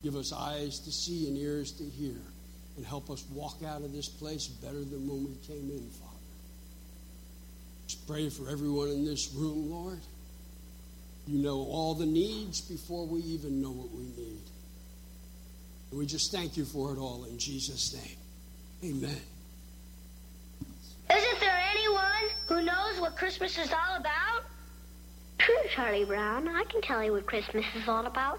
Give us eyes to see and ears to hear, and help us walk out of this place better than when we came in, Father. Just pray for everyone in this room, Lord. You know all the needs before we even know what we need. And we just thank you for it all in Jesus' name. Amen. Isn't there anyone who knows what Christmas is all about? True, Charlie Brown. I can tell you what Christmas is all about.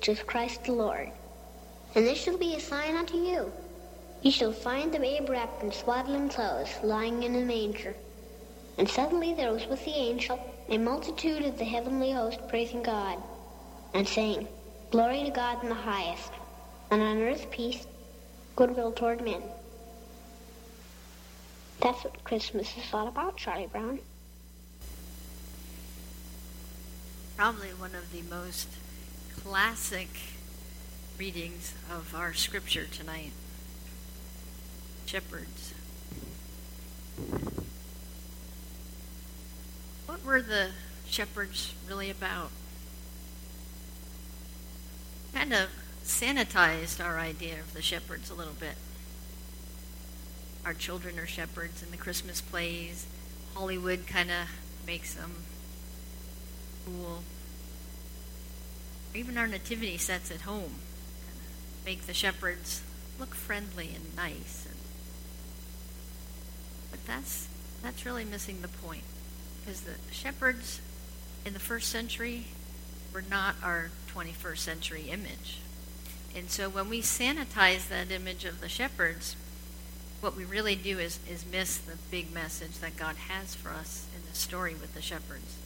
which is Christ the Lord. And this shall be a sign unto you. You shall find the babe wrapped in swaddling clothes, lying in a manger. And suddenly there was with the angel a multitude of the heavenly host praising God, and saying, Glory to God in the highest, and on earth peace, goodwill toward men. That's what Christmas is all about, Charlie Brown. Probably one of the most classic readings of our scripture tonight. Shepherds. What were the shepherds really about? Kind of sanitized our idea of the shepherds a little bit. Our children are shepherds in the Christmas plays. Hollywood kind of makes them cool even our nativity sets at home make the shepherds look friendly and nice. And, but that's that's really missing the point, because the shepherds in the first century were not our 21st century image. And so when we sanitize that image of the shepherds, what we really do is, is miss the big message that God has for us in the story with the shepherds.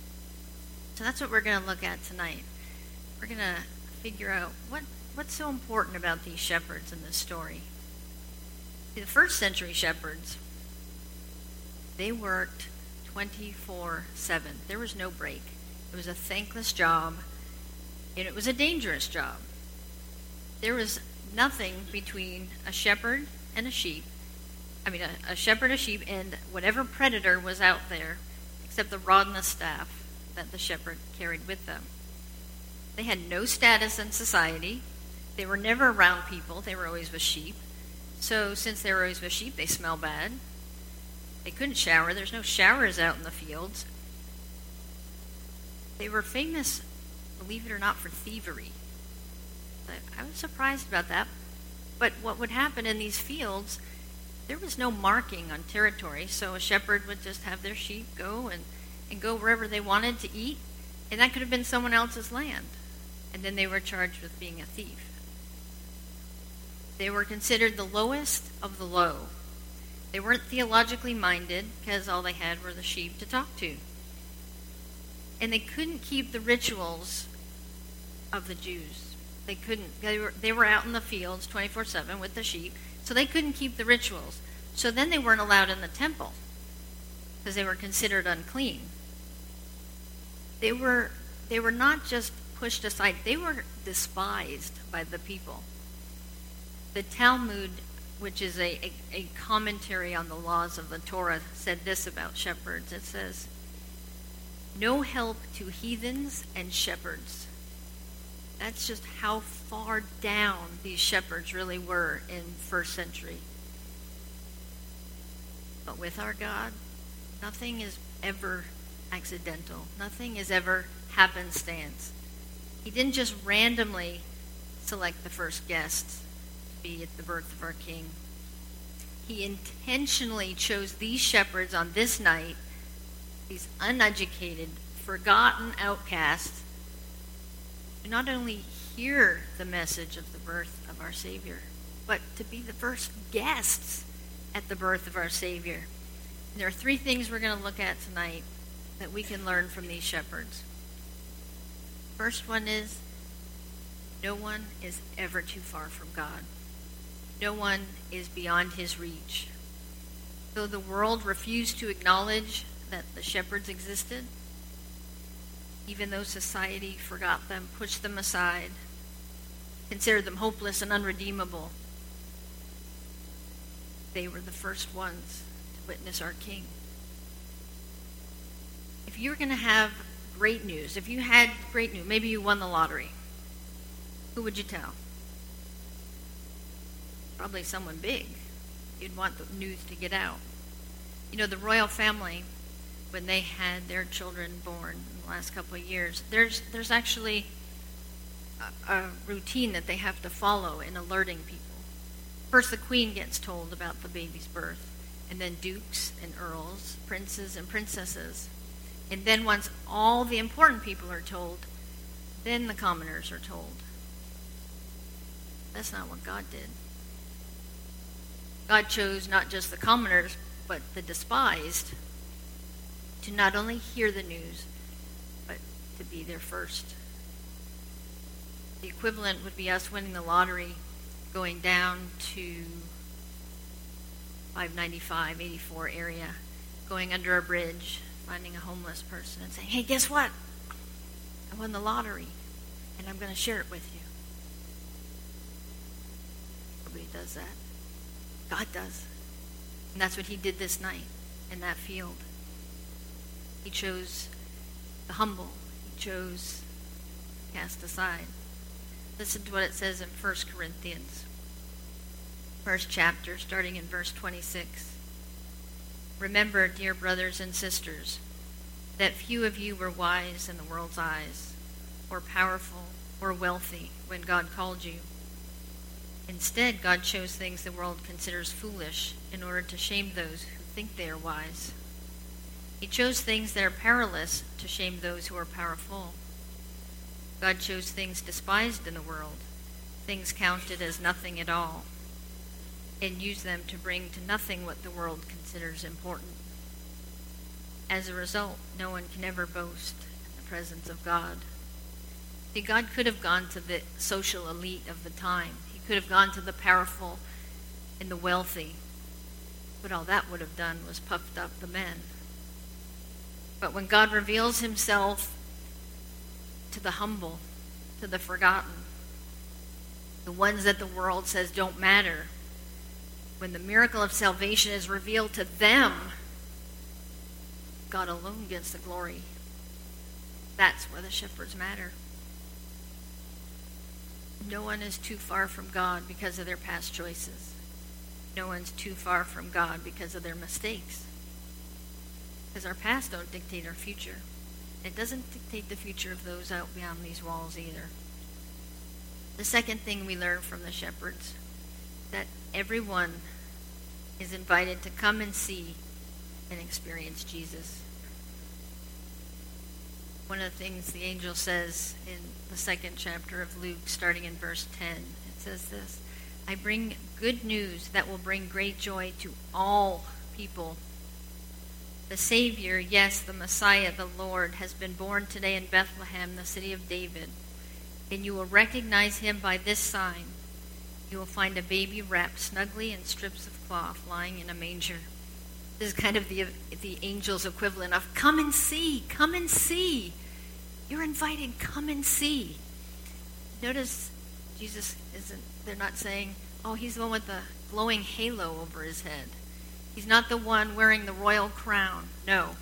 So that's what we're going to look at tonight we're going to figure out what, what's so important about these shepherds in this story. The first century shepherds, they worked 24 7. There was no break. It was a thankless job, and it was a dangerous job. There was nothing between a shepherd and a sheep. I mean, a, a shepherd, a sheep, and whatever predator was out there, except the rod and the staff that the shepherd carried with them. They had no status in society. They were never around people. They were always with sheep. So since they were always with sheep, they smell bad. They couldn't shower. There's no showers out in the fields. They were famous, believe it or not, for thievery. I was surprised about that. But what would happen in these fields, there was no marking on territory, so a shepherd would just have their sheep go and, and go wherever they wanted to eat, and that could have been someone else's land and then they were charged with being a thief. They were considered the lowest of the low. They weren't theologically minded because all they had were the sheep to talk to. And they couldn't keep the rituals of the Jews. They couldn't. They were, they were out in the fields 24 7 with the sheep, so they couldn't keep the rituals. So then they weren't allowed in the temple because they were considered unclean. They were, they were not just pushed aside. They were despised by the people. The Talmud, which is a, a, a, commentary on the laws of the Torah, said this about shepherds. It says, No help to heathens and shepherds. That's just how far down these shepherds really were in first century. But with our God, nothing is ever accidental. Nothing is ever happenstance. He didn't just randomly select the first guests to be at the birth of our King. He intentionally chose these shepherds on this night, these uneducated, forgotten outcasts, to not only hear the message of the birth of our Savior, but to be the first guests at the birth of our Savior. And there are three things we're going to look at tonight that we can learn from these shepherds. First one is no one is ever too far from God. No one is beyond his reach. Though the world refused to acknowledge that the shepherds existed, even though society forgot them, pushed them aside, considered them hopeless and unredeemable, they were the first ones to witness our King. If you were going to have great news, if you had great news, maybe you won the lottery, who would you tell? Probably someone big. You'd want the news to get out. You know, the royal family, when they had their children born in the last couple of years, there's there's actually a, a routine that they have to follow in alerting people. First, the queen gets told about the baby's birth, and then dukes and earls, princes and princesses. And then, once all the important people are told, then the commoners are told. That's not what God did. God chose not just the commoners, but the despised to not only hear the news, but to be there first. The equivalent would be us winning the lottery, going down to 595, 84 area, going under a bridge, finding a homeless person, and saying, hey, guess what? I won the lottery, and I'm going to share it with you. Nobody does that. God does. And that's what he did this night in that field. He chose the humble. He chose cast aside. Listen to what it says in 1 Corinthians, first chapter, starting in verse 26. Remember, dear brothers and sisters, that few of you were wise in the world's eyes, or powerful, or wealthy when God called you. Instead, God chose things the world considers foolish in order to shame those who think they are wise. He chose things that are powerless to shame those who are powerful. God chose things despised in the world, things counted as nothing at all, and use them to bring to nothing what the world considers important. As a result, no one can ever boast in the presence of God. See, God could have gone to the social elite of the time He could have gone to the powerful and the wealthy. But all that would have done was puffed up the men. But when God reveals himself to the humble, to the forgotten, the ones that the world says don't matter, when the miracle of salvation is revealed to them, God alone gets the glory. That's where the shepherds matter. No one is too far from God because of their past choices. No one's too far from God because of their mistakes. Because our past don't dictate our future. It doesn't dictate the future of those out beyond these walls either. The second thing we learn from the shepherds that everyone is invited to come and see and experience Jesus one of the things the angel says in the second chapter of Luke, starting in verse 10. It says this I bring good news that will bring great joy to all people. The Savior, yes, the Messiah, the Lord, has been born today in Bethlehem, the city of David. And you will recognize him by this sign. You will find a baby wrapped snugly in strips of cloth lying in a manger. This is kind of the, the angel's equivalent of come and see, come and see. You're invited, come and see. Notice Jesus isn't, they're not saying, oh, he's the one with the glowing halo over his head. He's not the one wearing the royal crown. No.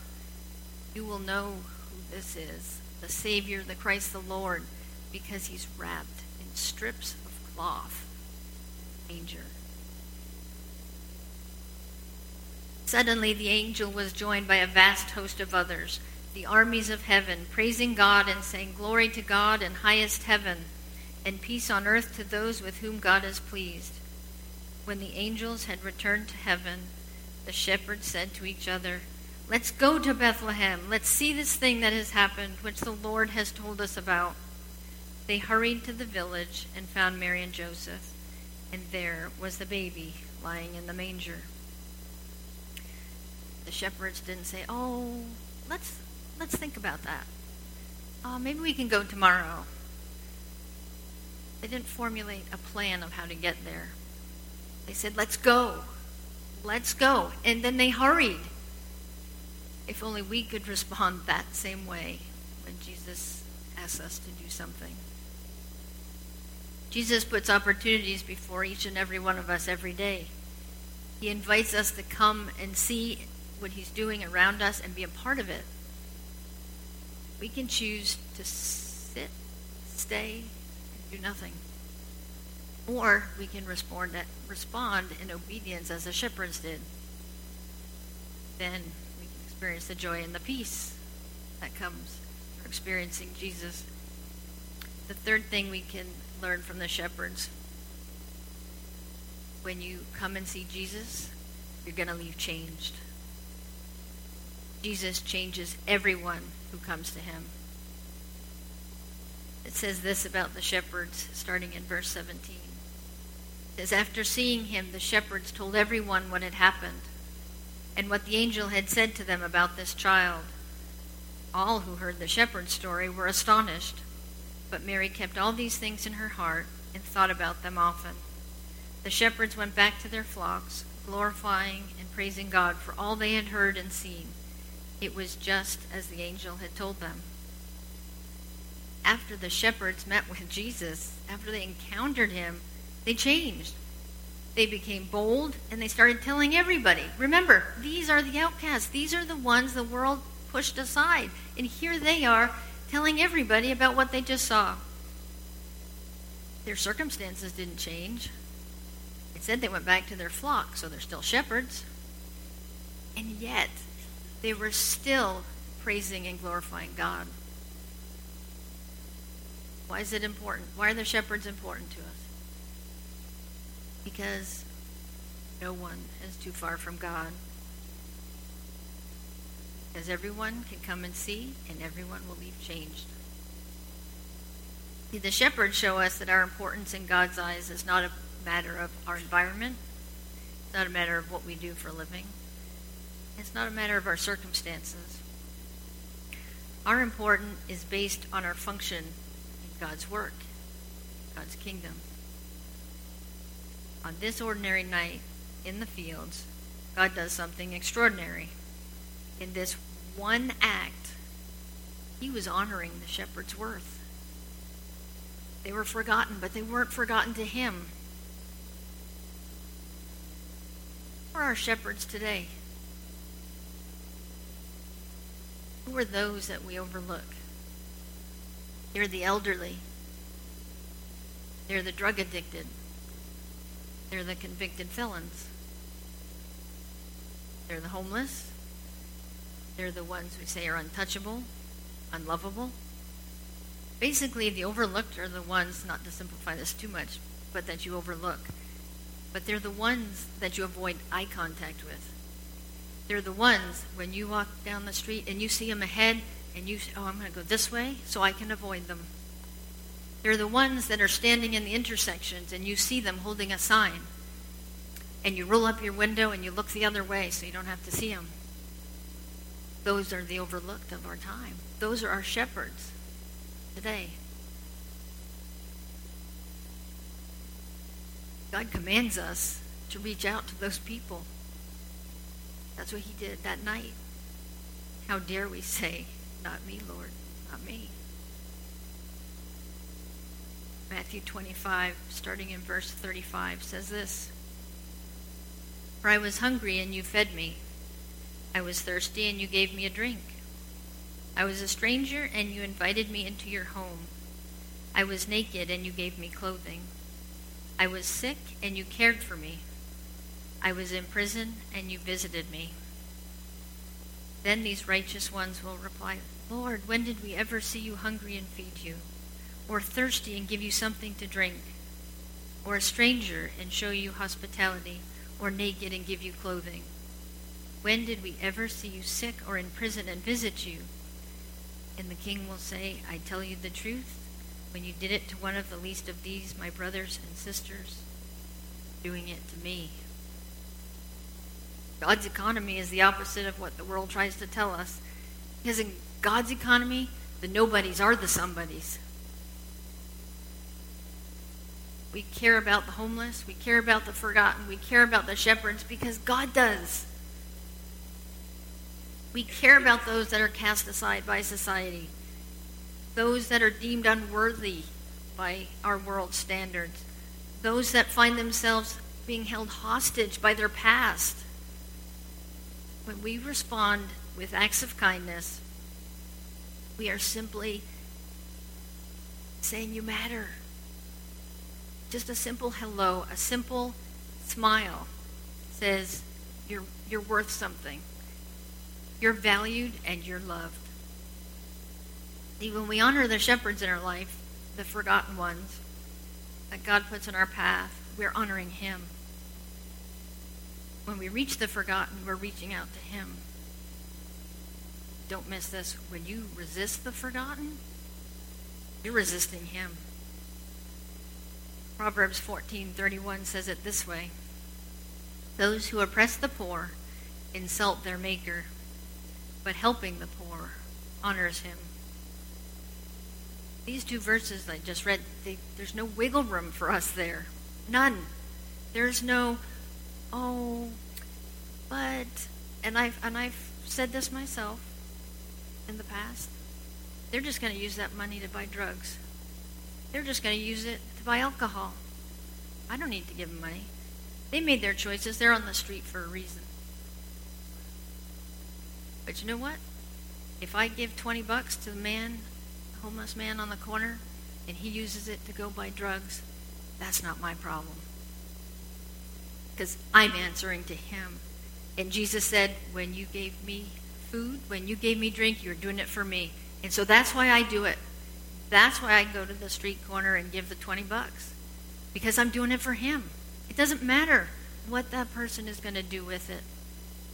You will know who this is the Savior, the Christ the Lord, because he's wrapped in strips of cloth. Manger. Suddenly the angel was joined by a vast host of others, the armies of heaven, praising God and saying, Glory to God in highest heaven, and peace on earth to those with whom God is pleased. When the angels had returned to heaven, the shepherds said to each other, Let's go to Bethlehem. Let's see this thing that has happened, which the Lord has told us about. They hurried to the village and found Mary and Joseph, and there was the baby lying in the manger the shepherds didn't say, "Oh, let's let's think about that. Uh, maybe we can go tomorrow. They didn't formulate a plan of how to get there. They said, let's go. Let's go. And then they hurried. If only we could respond that same way when Jesus asks us to do something. Jesus puts opportunities before each and every one of us every day. He invites us to come and see what he's doing around us and be a part of it. We can choose to sit, stay, and do nothing. Or we can respond, respond in obedience as the shepherds did. Then we can experience the joy and the peace that comes from experiencing Jesus. The third thing we can learn from the shepherds when you come and see Jesus, you're going to leave changed. Jesus changes everyone who comes to him. It says this about the shepherds, starting in verse 17. It says, After seeing him, the shepherds told everyone what had happened and what the angel had said to them about this child. All who heard the shepherd's story were astonished, but Mary kept all these things in her heart and thought about them often. The shepherds went back to their flocks, glorifying and praising God for all they had heard and seen. It was just as the angel had told them. After the shepherds met with Jesus, after they encountered him, they changed. They became bold and they started telling everybody. Remember, these are the outcasts. These are the ones the world pushed aside. And here they are telling everybody about what they just saw. Their circumstances didn't change. It said they went back to their flock, so they're still shepherds. And yet, they were still praising and glorifying God. Why is it important? Why are the shepherds important to us? Because no one is too far from God. Because everyone can come and see, and everyone will leave changed. The shepherds show us that our importance in God's eyes is not a matter of our environment, it's not a matter of what we do for a living. It's not a matter of our circumstances. Our importance is based on our function in God's work, God's kingdom. On this ordinary night in the fields, God does something extraordinary. In this one act, he was honoring the shepherd's worth. They were forgotten, but they weren't forgotten to him. Where are our shepherds today? Who are those that we overlook? They're the elderly. They're the drug addicted. They're the convicted felons. They're the homeless. They're the ones we say are untouchable, unlovable. Basically, the overlooked are the ones, not to simplify this too much, but that you overlook. But they're the ones that you avoid eye contact with. They're the ones when you walk down the street and you see them ahead and you say, oh, I'm going to go this way so I can avoid them. They're the ones that are standing in the intersections and you see them holding a sign. And you roll up your window and you look the other way so you don't have to see them. Those are the overlooked of our time. Those are our shepherds today. God commands us to reach out to those people. That's what he did that night. How dare we say, Not me, Lord, not me. Matthew 25, starting in verse 35, says this For I was hungry, and you fed me. I was thirsty, and you gave me a drink. I was a stranger, and you invited me into your home. I was naked, and you gave me clothing. I was sick, and you cared for me. I was in prison, and you visited me. Then these righteous ones will reply, Lord, when did we ever see you hungry and feed you, or thirsty and give you something to drink, or a stranger and show you hospitality, or naked and give you clothing? When did we ever see you sick or in prison and visit you? And the king will say, I tell you the truth, when you did it to one of the least of these, my brothers and sisters, doing it to me. God's economy is the opposite of what the world tries to tell us. Because in God's economy, the nobodies are the somebodies. We care about the homeless. We care about the forgotten. We care about the shepherds because God does. We care about those that are cast aside by society, those that are deemed unworthy by our world standards, those that find themselves being held hostage by their past. When we respond with acts of kindness, we are simply saying, You matter. Just a simple hello, a simple smile says, You're, you're worth something. You're valued and you're loved. See, when we honor the shepherds in our life, the forgotten ones that God puts in our path, we're honoring Him. When we reach the forgotten, we're reaching out to Him. Don't miss this. When you resist the forgotten, you're resisting Him. Proverbs 14:31 says it this way: Those who oppress the poor insult their maker, but helping the poor honors him. These two verses I just read, they, there's no wiggle room for us there. None. There's no, oh, but, and I've, and I've said this myself in the past. They're just going to use that money to buy drugs. They're just going to use it to buy alcohol. I don't need to give them money. They made their choices. They're on the street for a reason. But you know what? If I give 20 bucks to the man, homeless man on the corner, and he uses it to go buy drugs, that's not my problem. Because I'm answering to him. And Jesus said, when you gave me food, when you gave me drink, you're doing it for me. And so that's why I do it. That's why I go to the street corner and give the 20 bucks. Because I'm doing it for him. It doesn't matter what that person is going to do with it.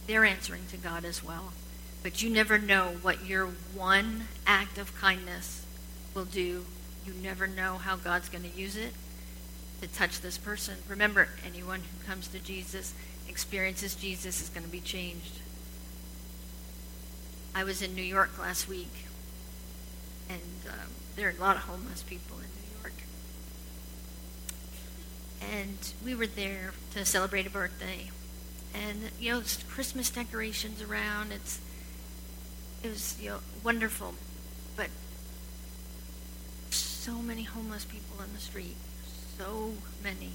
They're answering to God as well. But you never know what your one act of kindness will do. You never know how God's going to use it to touch this person. Remember, anyone who comes to Jesus, experiences Jesus, is going to be changed. I was in New York last week, and um, there are a lot of homeless people in New York. And we were there to celebrate a birthday. And, you know, there's Christmas decorations around. It's it was you know wonderful, but so many homeless people in the street, so many.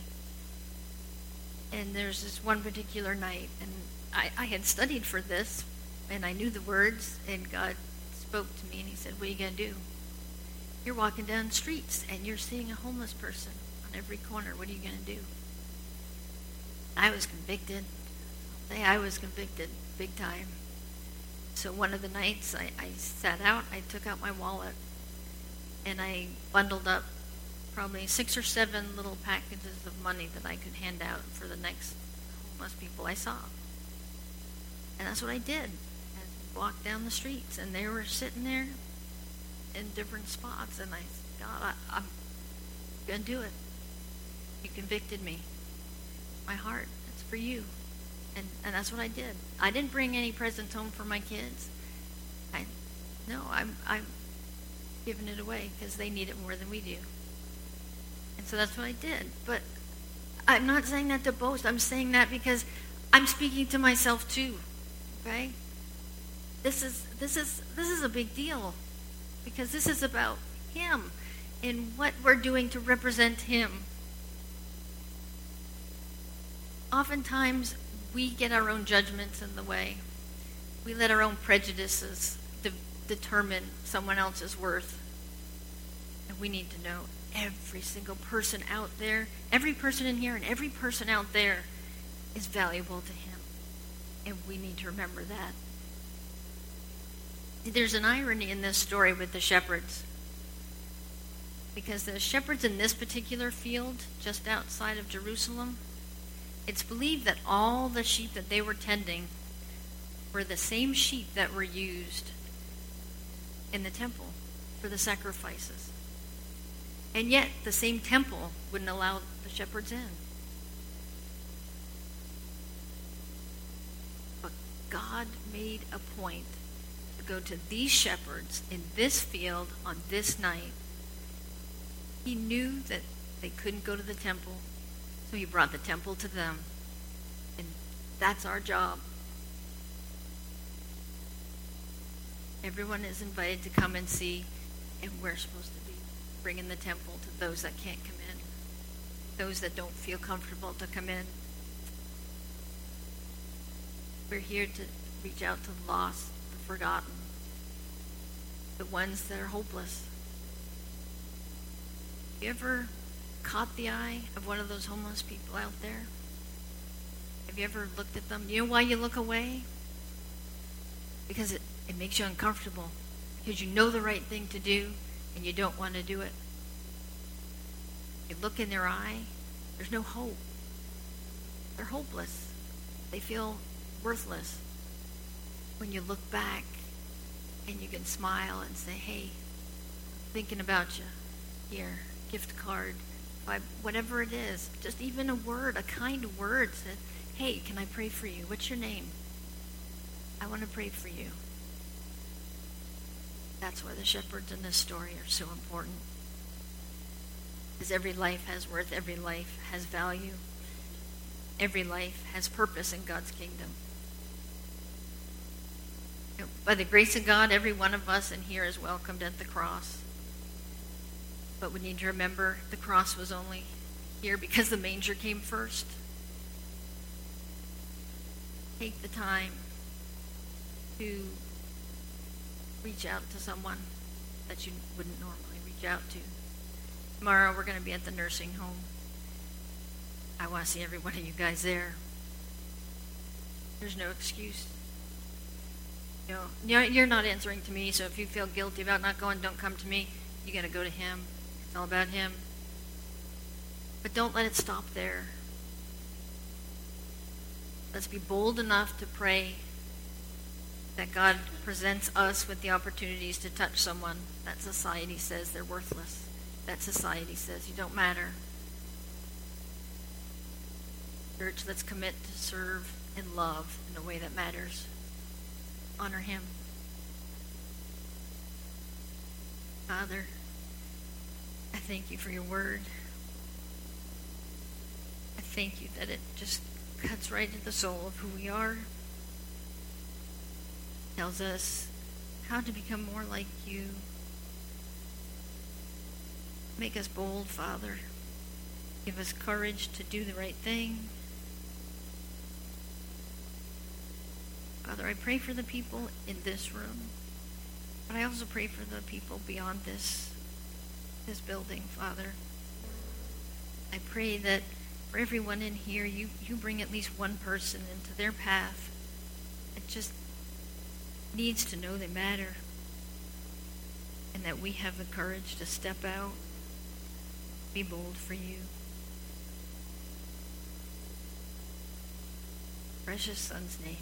And there's this one particular night, and I, I had studied for this, and I knew the words, and God spoke to me, and He said, "What are you gonna do? You're walking down streets, and you're seeing a homeless person on every corner. What are you gonna do?" I was convicted. I was convicted big time. So one of the nights I, I sat out, I took out my wallet, and I bundled up probably six or seven little packages of money that I could hand out for the next homeless people I saw. And that's what I did. I walked down the streets, and they were sitting there in different spots, and I said, God, I, I'm going to do it. You convicted me. My heart, it's for you and, and that's what I did. I didn't bring any presents home for my kids. I, no, I'm I'm giving it away because they need it more than we do. And so that's what I did. But I'm not saying that to boast. I'm saying that because I'm speaking to myself too. Okay? This is this is this is a big deal because this is about him and what we're doing to represent him. Oftentimes we get our own judgments in the way. We let our own prejudices de- determine someone else's worth. And we need to know every single person out there, every person in here, and every person out there is valuable to Him. And we need to remember that. There's an irony in this story with the shepherds. Because the shepherds in this particular field, just outside of Jerusalem, it's believed that all the sheep that they were tending were the same sheep that were used in the temple for the sacrifices. And yet, the same temple wouldn't allow the shepherds in. But God made a point to go to these shepherds in this field on this night. He knew that they couldn't go to the temple, so he brought the temple to them. And that's our job. Everyone is invited to come and see, and we're supposed to be bringing the temple to those that can't come in, those that don't feel comfortable to come in. We're here to reach out to the lost, the forgotten, the ones that are hopeless. You ever caught the eye of one of those homeless people out there? Have you ever looked at them? You know why you look away? Because it, it makes you uncomfortable. Because you know the right thing to do and you don't want to do it. You look in their eye, there's no hope. They're hopeless. They feel worthless. When you look back and you can smile and say, hey, thinking about you. Here, gift card, whatever it is. Just even a word, a kind word said, hey, can I pray for you? What's your name? I want to pray for you. That's why the shepherds in this story are so important. Because every life has worth, every life has value, every life has purpose in God's kingdom. By the grace of God, every one of us in here is welcomed at the cross. But we need to remember the cross was only here because the manger came first. Take the time to reach out to someone that you wouldn't normally reach out to. Tomorrow we're going to be at the nursing home. I want to see every one of you guys there. There's no excuse. You know, you're not answering to me, so if you feel guilty about not going, don't come to me. You got to go to Him. All about Him. But don't let it stop there. Let's be bold enough to pray that God presents us with the opportunities to touch someone that society says they're worthless, that society says you don't matter. Church, let's commit to serve and love in a way that matters honor him. Father, I thank you for your word. I thank you that it just cuts right into the soul of who we are. Tells us how to become more like you. Make us bold, Father. Give us courage to do the right thing. Father, I pray for the people in this room, but I also pray for the people beyond this this building, Father. I pray that for everyone in here, you, you bring at least one person into their path that just needs to know they matter and that we have the courage to step out, be bold for you. Precious Son's name.